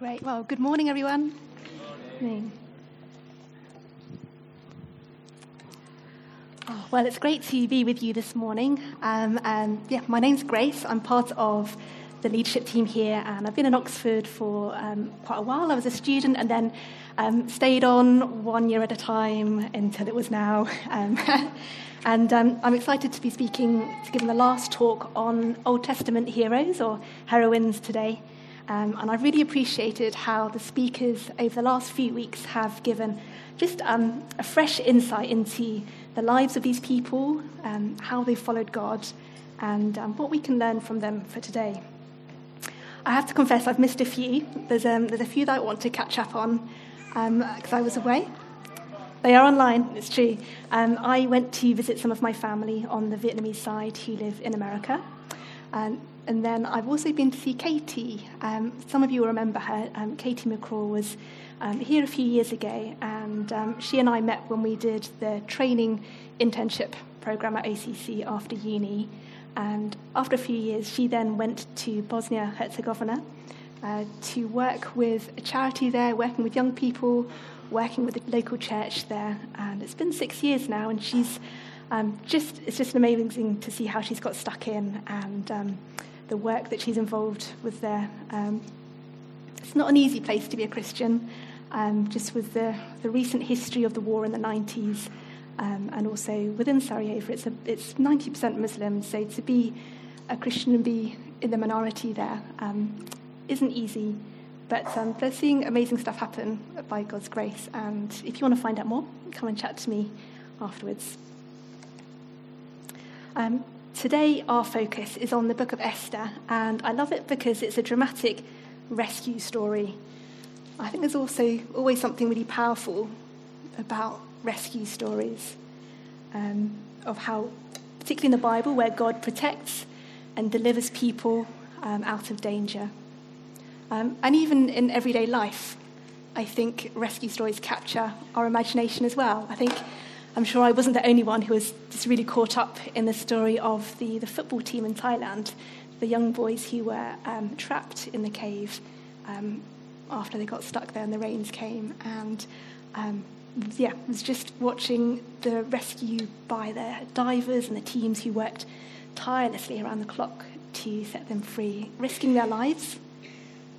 Great. Well, good morning, everyone. Good morning. Oh, well, it's great to be with you this morning. Um, and yeah, my name's Grace. I'm part of the leadership team here, and I've been in Oxford for um, quite a while. I was a student and then um, stayed on one year at a time until it was now. Um, and um, I'm excited to be speaking, to give the last talk on Old Testament heroes or heroines today. Um, and I've really appreciated how the speakers over the last few weeks have given just um, a fresh insight into the lives of these people, um, how they followed God, and um, what we can learn from them for today. I have to confess, I've missed a few. There's, um, there's a few that I want to catch up on because um, I was away. They are online, it's true. I went to visit some of my family on the Vietnamese side who live in America. Um, and then I've also been to see Katie. Um, some of you will remember her. Um, Katie McCraw was um, here a few years ago, and um, she and I met when we did the training internship program at ACC after uni. And after a few years, she then went to Bosnia Herzegovina uh, to work with a charity there, working with young people, working with the local church there. And it's been six years now, and she's um, just it's just amazing to see how she's got stuck in and um, the work that she's involved with there. Um, it's not an easy place to be a Christian, um, just with the, the recent history of the war in the 90s, um, and also within Sarajevo, it's, a, it's 90% Muslim, so to be a Christian and be in the minority there um, not easy. But um, they're seeing amazing stuff happen by God's grace. And if you want to find out more, come and chat to me afterwards. Um, today, our focus is on the book of Esther, and I love it because it's a dramatic rescue story. I think there's also always something really powerful about rescue stories, um, of how, particularly in the Bible, where God protects and delivers people um, out of danger. Um, and even in everyday life, I think rescue stories capture our imagination as well. I think I'm sure I wasn't the only one who was just really caught up in the story of the, the football team in Thailand, the young boys who were um, trapped in the cave um, after they got stuck there and the rains came. And um, yeah, it was just watching the rescue by the divers and the teams who worked tirelessly around the clock to set them free, risking their lives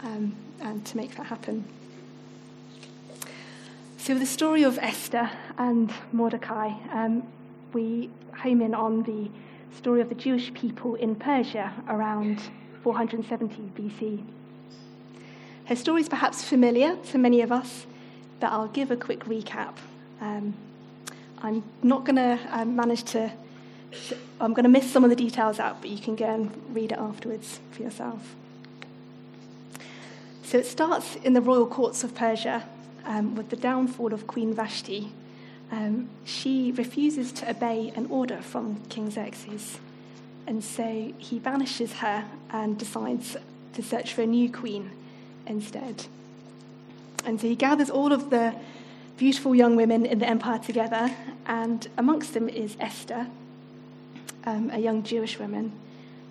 um, and to make that happen. So, the story of Esther and Mordecai, um, we home in on the story of the Jewish people in Persia around 470 BC. Her story is perhaps familiar to many of us, but I'll give a quick recap. Um, I'm not going to um, manage to, I'm going to miss some of the details out, but you can go and read it afterwards for yourself. So it starts in the royal courts of Persia um, with the downfall of Queen Vashti, um, she refuses to obey an order from King Xerxes. And so he banishes her and decides to search for a new queen instead. And so he gathers all of the beautiful young women in the empire together, and amongst them is Esther, um, a young Jewish woman,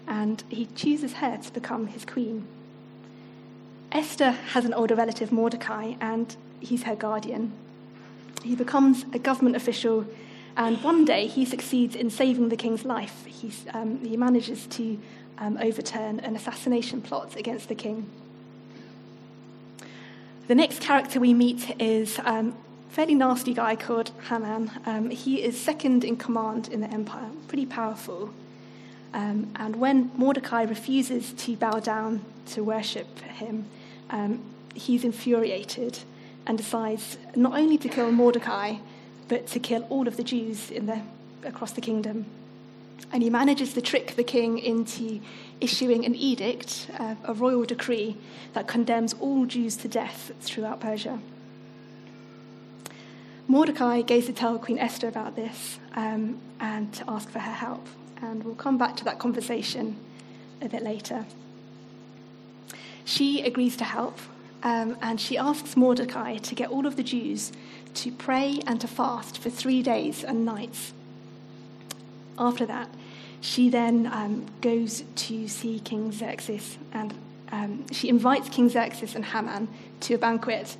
and he chooses her to become his queen. Esther has an older relative, Mordecai, and he's her guardian. He becomes a government official, and one day he succeeds in saving the king's life. He's, um, he manages to um, overturn an assassination plot against the king. The next character we meet is um, a fairly nasty guy called Haman. Um, he is second in command in the empire, pretty powerful. Um, and when Mordecai refuses to bow down to worship him, um, he's infuriated and decides not only to kill Mordecai, but to kill all of the Jews the, across the kingdom. And he manages to trick the king into issuing an edict, uh, a royal decree, that condemns all Jews to death throughout Persia. Mordecai goes to tell Queen Esther about this um, and to ask for her help. And we'll come back to that conversation a bit later. She agrees to help, um, and she asks Mordecai to get all of the Jews to pray and to fast for three days and nights. After that, she then um, goes to see King Xerxes and um, she invites King Xerxes and Haman to a banquet.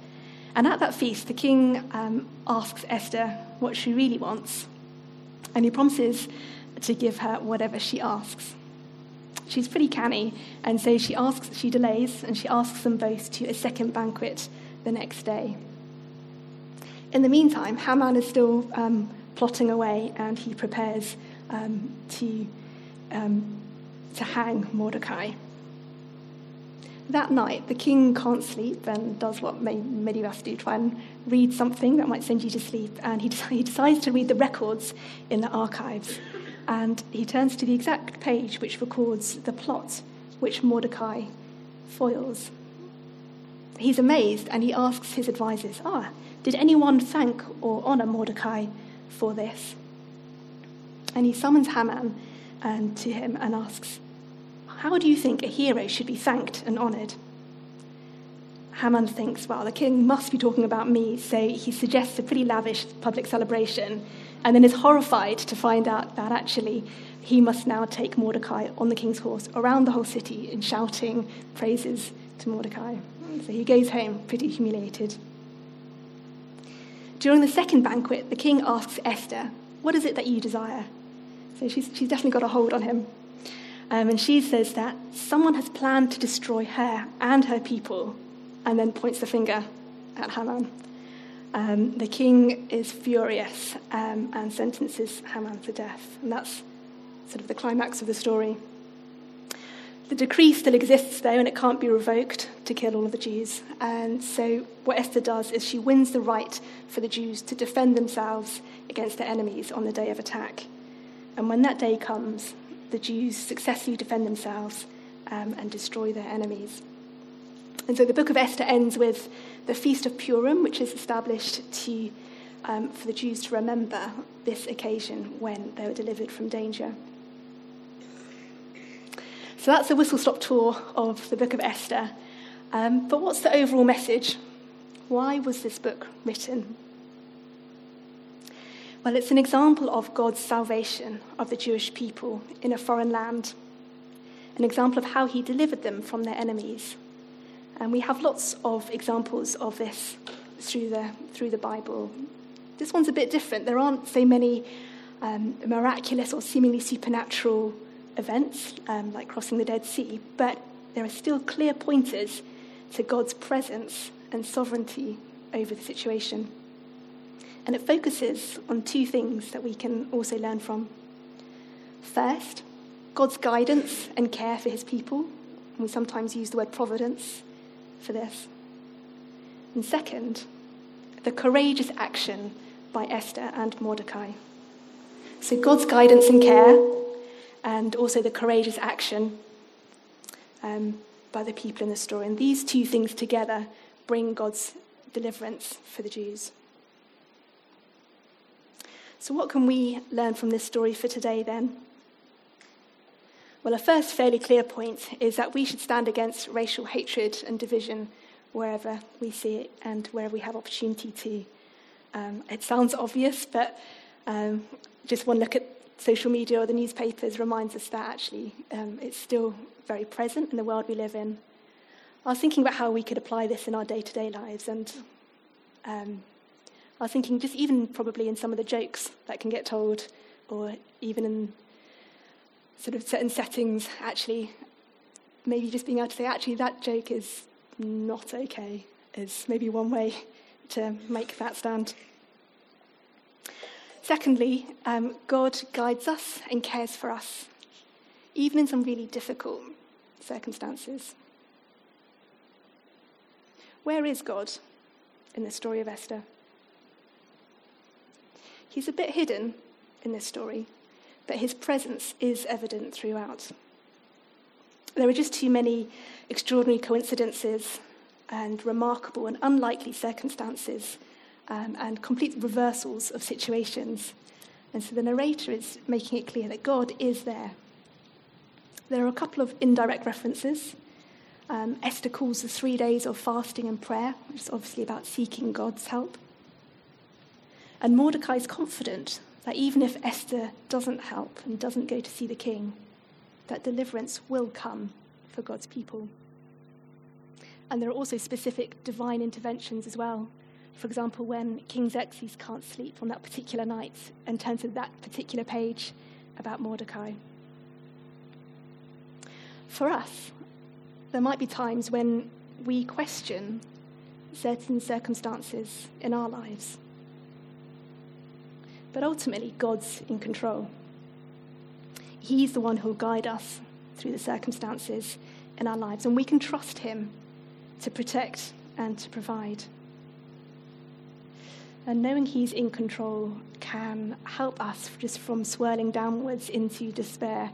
And at that feast, the king um, asks Esther what she really wants, and he promises to give her whatever she asks. She's pretty canny, and so she asks, she delays, and she asks them both to a second banquet the next day. In the meantime, Haman is still um, plotting away, and he prepares um, to, um, to hang Mordecai. That night, the king can't sleep and does what many of us do try and read something that might send you to sleep. And he, he decides to read the records in the archives. And he turns to the exact page which records the plot which Mordecai foils. He's amazed and he asks his advisors, Ah, did anyone thank or honor Mordecai for this? And he summons Haman and, to him and asks, How do you think a hero should be thanked and honored? Haman thinks, well, the king must be talking about me, so he suggests a pretty lavish public celebration and then is horrified to find out that actually he must now take Mordecai on the king's horse around the whole city and shouting praises to Mordecai. So he goes home pretty humiliated. During the second banquet, the king asks Esther, What is it that you desire? So she's, she's definitely got a hold on him. Um, and she says that someone has planned to destroy her and her people, and then points the finger at Haman. Um, the king is furious um, and sentences Haman to death. And that's sort of the climax of the story. The decree still exists, though, and it can't be revoked to kill all of the Jews. And so, what Esther does is she wins the right for the Jews to defend themselves against their enemies on the day of attack. And when that day comes, the Jews successfully defend themselves um, and destroy their enemies. And so the book of Esther ends with the Feast of Purim, which is established to, um, for the Jews to remember this occasion when they were delivered from danger. So that's a whistle stop tour of the book of Esther. Um, but what's the overall message? Why was this book written? Well, it's an example of God's salvation of the Jewish people in a foreign land, an example of how he delivered them from their enemies and we have lots of examples of this through the, through the Bible. This one's a bit different. There aren't so many um, miraculous or seemingly supernatural events um, like crossing the Dead Sea, but there are still clear pointers to God's presence and sovereignty over the situation. And it focuses on two things that we can also learn from. First, God's guidance and care for his people. We sometimes use the word providence for this. And second, the courageous action by Esther and Mordecai. So God's guidance and care, and also the courageous action um, by the people in the story. And these two things together bring God's deliverance for the Jews. So, what can we learn from this story for today then? Well, a first fairly clear point is that we should stand against racial hatred and division wherever we see it and wherever we have opportunity to. Um, it sounds obvious, but um, just one look at social media or the newspapers reminds us that actually um, it's still very present in the world we live in. I was thinking about how we could apply this in our day to day lives, and um, I was thinking just even probably in some of the jokes that can get told, or even in sort of certain settings, actually, maybe just being able to say, actually, that joke is not okay, is maybe one way to make that stand. Secondly, um, God guides us and cares for us, even in some really difficult circumstances. Where is God in the story of Esther? He's a bit hidden in this story but his presence is evident throughout. There are just too many extraordinary coincidences and remarkable and unlikely circumstances um, and complete reversals of situations. And so the narrator is making it clear that God is there. There are a couple of indirect references. Um, Esther calls the three days of fasting and prayer, which is obviously about seeking God's help. And Mordecai is confident that even if Esther doesn't help and doesn't go to see the king, that deliverance will come for God's people. and there are also specific divine interventions as well. For example, when King Xerxes can't sleep on that particular night and turns to that particular page about Mordecai. For us, there might be times when we question certain circumstances in our lives. But ultimately, God's in control. He's the one who'll guide us through the circumstances in our lives, and we can trust Him to protect and to provide. And knowing He's in control can help us just from swirling downwards into despair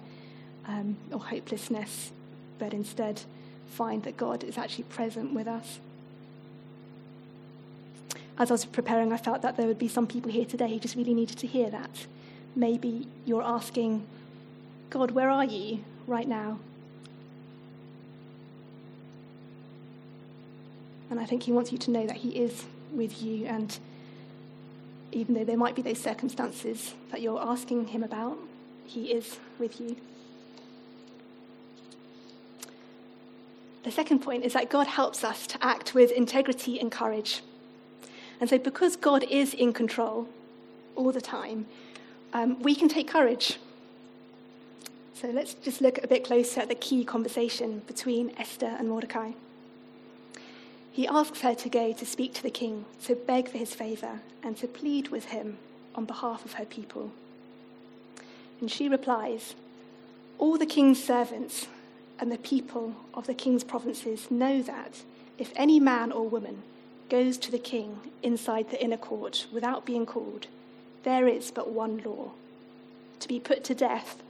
um, or hopelessness, but instead find that God is actually present with us. As I was preparing, I felt that there would be some people here today who just really needed to hear that. Maybe you're asking, God, where are you right now? And I think He wants you to know that He is with you. And even though there might be those circumstances that you're asking Him about, He is with you. The second point is that God helps us to act with integrity and courage. And so, because God is in control all the time, um, we can take courage. So, let's just look a bit closer at the key conversation between Esther and Mordecai. He asks her to go to speak to the king, to beg for his favor, and to plead with him on behalf of her people. And she replies, All the king's servants and the people of the king's provinces know that if any man or woman goes to the king inside the inner court without being called, there is but one law to be put to death,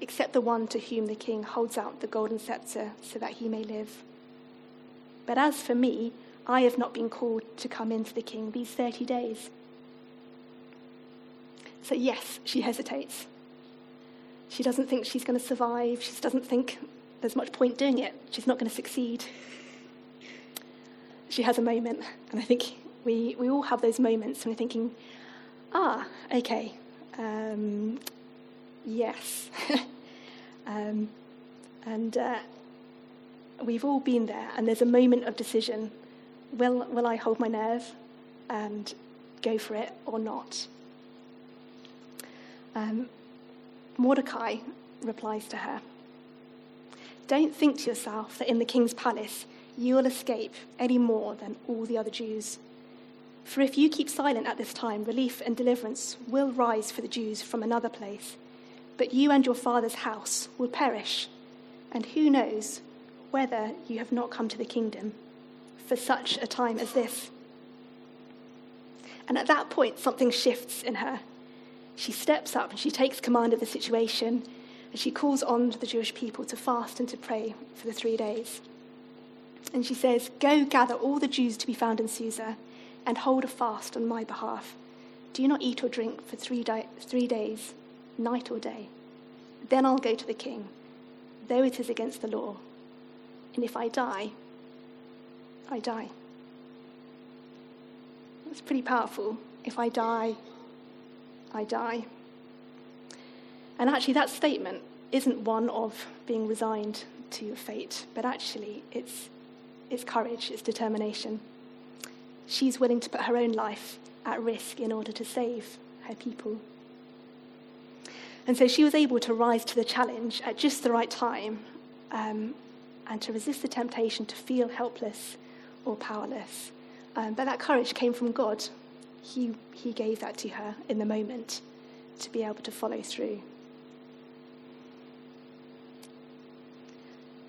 except the one to whom the king holds out the golden scepter so that he may live. But as for me, I have not been called to come into the king these 30 days. So, yes, she hesitates. She doesn't think she's going to survive. She doesn't think there's much point doing it. She's not going to succeed. She has a moment, and I think we, we all have those moments when we're thinking, ah, okay, um, yes. um, and uh, we've all been there, and there's a moment of decision. Will, will I hold my nerve and go for it or not? Um, Mordecai replies to her Don't think to yourself that in the king's palace you will escape any more than all the other Jews. For if you keep silent at this time, relief and deliverance will rise for the Jews from another place. But you and your father's house will perish. And who knows whether you have not come to the kingdom for such a time as this? And at that point, something shifts in her. She steps up and she takes command of the situation and she calls on the Jewish people to fast and to pray for the three days. And she says, Go gather all the Jews to be found in Susa and hold a fast on my behalf. Do not eat or drink for three, di- three days, night or day. Then I'll go to the king, though it is against the law. And if I die, I die. That's pretty powerful. If I die, I die. And actually, that statement isn't one of being resigned to your fate, but actually, it's, it's courage, it's determination. She's willing to put her own life at risk in order to save her people. And so she was able to rise to the challenge at just the right time um, and to resist the temptation to feel helpless or powerless. Um, but that courage came from God he, he gave that to her in the moment to be able to follow through.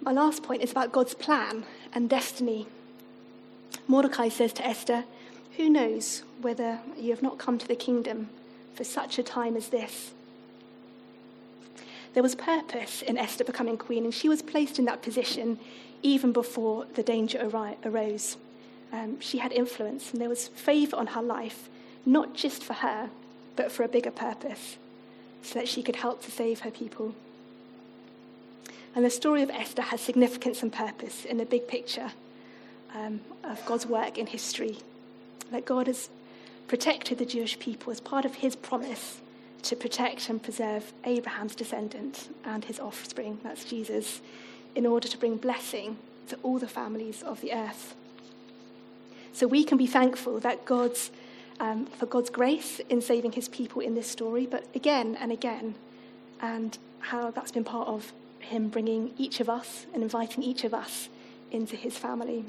My last point is about God's plan and destiny. Mordecai says to Esther, Who knows whether you have not come to the kingdom for such a time as this? There was purpose in Esther becoming queen, and she was placed in that position even before the danger arose um, she had influence and there was favor on her life, not just for her, but for a bigger purpose, so that she could help to save her people. And the story of Esther has significance and purpose in the big picture um, of God's work in history. That God has protected the Jewish people as part of his promise to protect and preserve Abraham's descendant and his offspring, that's Jesus, in order to bring blessing to all the families of the earth. So we can be thankful that God's, um, for God's grace in saving his people in this story, but again and again, and how that's been part of him bringing each of us and inviting each of us into his family.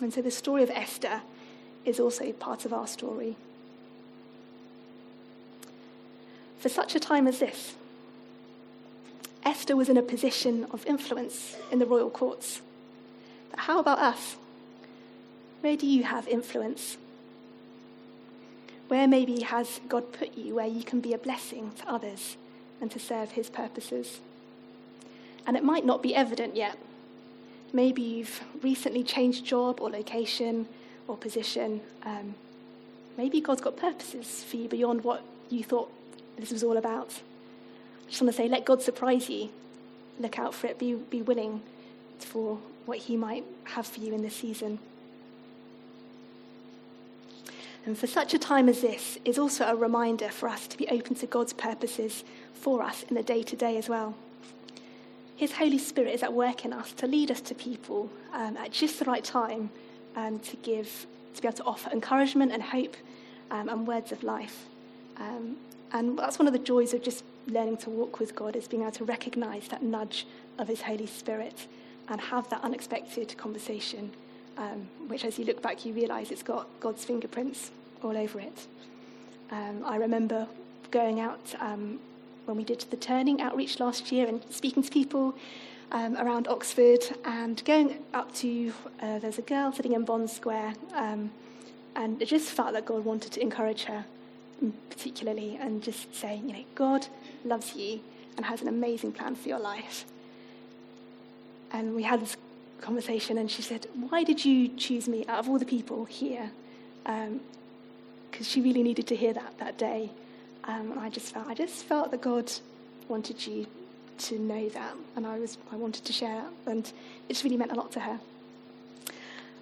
And so the story of Esther is also part of our story. For such a time as this, Esther was in a position of influence in the royal courts. But how about us? Where do you have influence? Where maybe has God put you where you can be a blessing to others and to serve his purposes? And it might not be evident yet. Maybe you've recently changed job or location or position. Um, maybe God's got purposes for you beyond what you thought this was all about. I just want to say, let God surprise you. Look out for it. Be, be willing for what He might have for you in this season. And for such a time as this is also a reminder for us to be open to God's purposes for us in the day to day as well. His Holy Spirit is at work in us to lead us to people um, at just the right time um, to give, to be able to offer encouragement and hope um, and words of life. Um, and that's one of the joys of just learning to walk with God is being able to recognize that nudge of His Holy Spirit and have that unexpected conversation, um, which as you look back, you realize it's got God's fingerprints all over it. Um, I remember going out um, when we did the turning outreach last year and speaking to people um, around Oxford and going up to, uh, there's a girl sitting in Bonn Square, um, and it just felt that God wanted to encourage her particularly and just saying, you know, God loves you and has an amazing plan for your life. And we had this conversation, and she said, Why did you choose me out of all the people here? Because um, she really needed to hear that that day. Um, I just felt, I just felt that God wanted you to know that, and I was, I wanted to share that, and it just really meant a lot to her.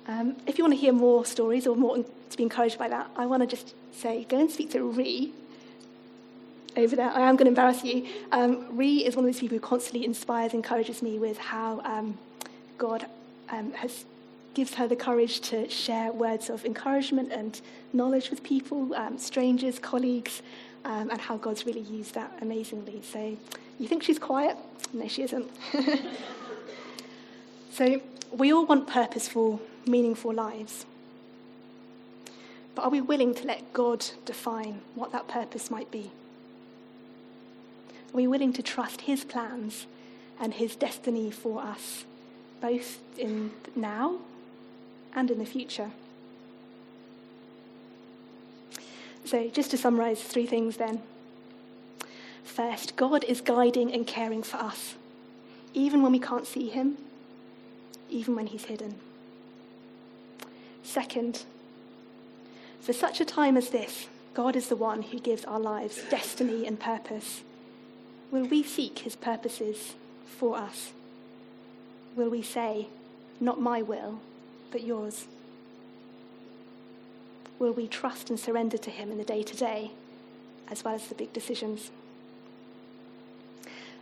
Um, if you want to hear more stories or more to be encouraged by that, I want to just say, go and speak to Ree over there. I am going to embarrass you. Um, Ree is one of those people who constantly inspires, encourages me with how um, God um, has gives her the courage to share words of encouragement and knowledge with people, um, strangers, colleagues, um, and how God's really used that amazingly. So, you think she's quiet? No, she isn't. so, we all want purposeful, meaningful lives. But are we willing to let God define what that purpose might be? Are we willing to trust His plans and His destiny for us, both in now and in the future? So, just to summarize three things then. First, God is guiding and caring for us, even when we can't see Him, even when He's hidden. Second, for such a time as this, God is the one who gives our lives destiny and purpose. Will we seek his purposes for us? Will we say, Not my will, but yours? Will we trust and surrender to him in the day to day, as well as the big decisions?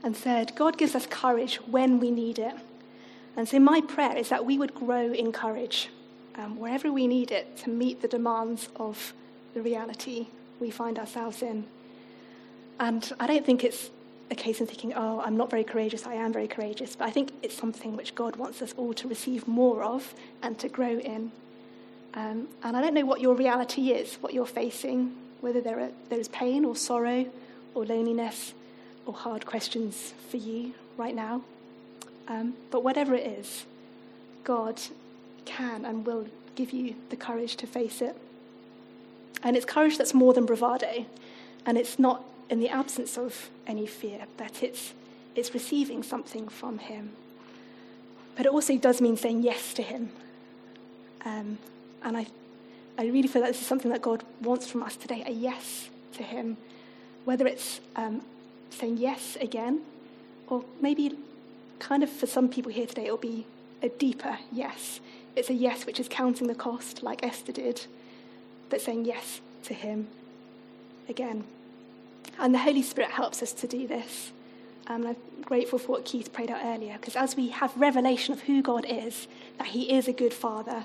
And third, God gives us courage when we need it. And so, my prayer is that we would grow in courage um, wherever we need it to meet the demands of the reality we find ourselves in. And I don't think it's a case of thinking, oh, I'm not very courageous, I am very courageous. But I think it's something which God wants us all to receive more of and to grow in. Um, and I don't know what your reality is, what you're facing, whether there, are, there is pain or sorrow or loneliness or hard questions for you right now. Um, but whatever it is, God can and will give you the courage to face it. And it's courage that's more than bravado. And it's not in the absence of any fear, but it's, it's receiving something from Him. But it also does mean saying yes to Him. Um, and I, I really feel that this is something that God wants from us today a yes to Him. Whether it's um, saying yes again, or maybe kind of for some people here today, it'll be a deeper yes. It's a yes which is counting the cost, like Esther did, but saying yes to Him again. And the Holy Spirit helps us to do this. Um, I'm grateful for what Keith prayed out earlier, because as we have revelation of who God is, that He is a good Father,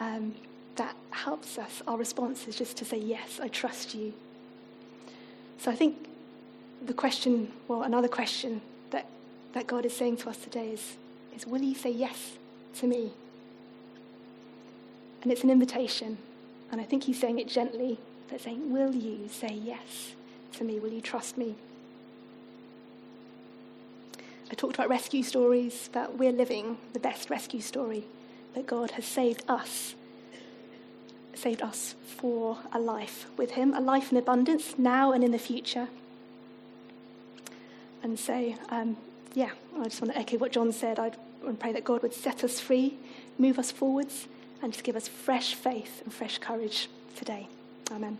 um, that helps us. Our response is just to say, Yes, I trust you. So I think the question, well, another question that, that God is saying to us today is, is Will you say yes to me? And it's an invitation. And I think He's saying it gently, but saying, Will you say yes to me? Will you trust me? I talked about rescue stories, that we're living the best rescue story, that God has saved us, saved us for a life with Him, a life in abundance now and in the future. And so, um, yeah, I just want to echo what John said. I pray that God would set us free, move us forwards, and just give us fresh faith and fresh courage today. Amen.